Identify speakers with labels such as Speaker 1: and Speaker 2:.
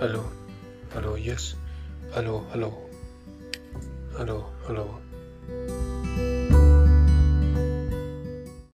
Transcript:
Speaker 1: hello. Hello yes. Hello hello. Hello hello.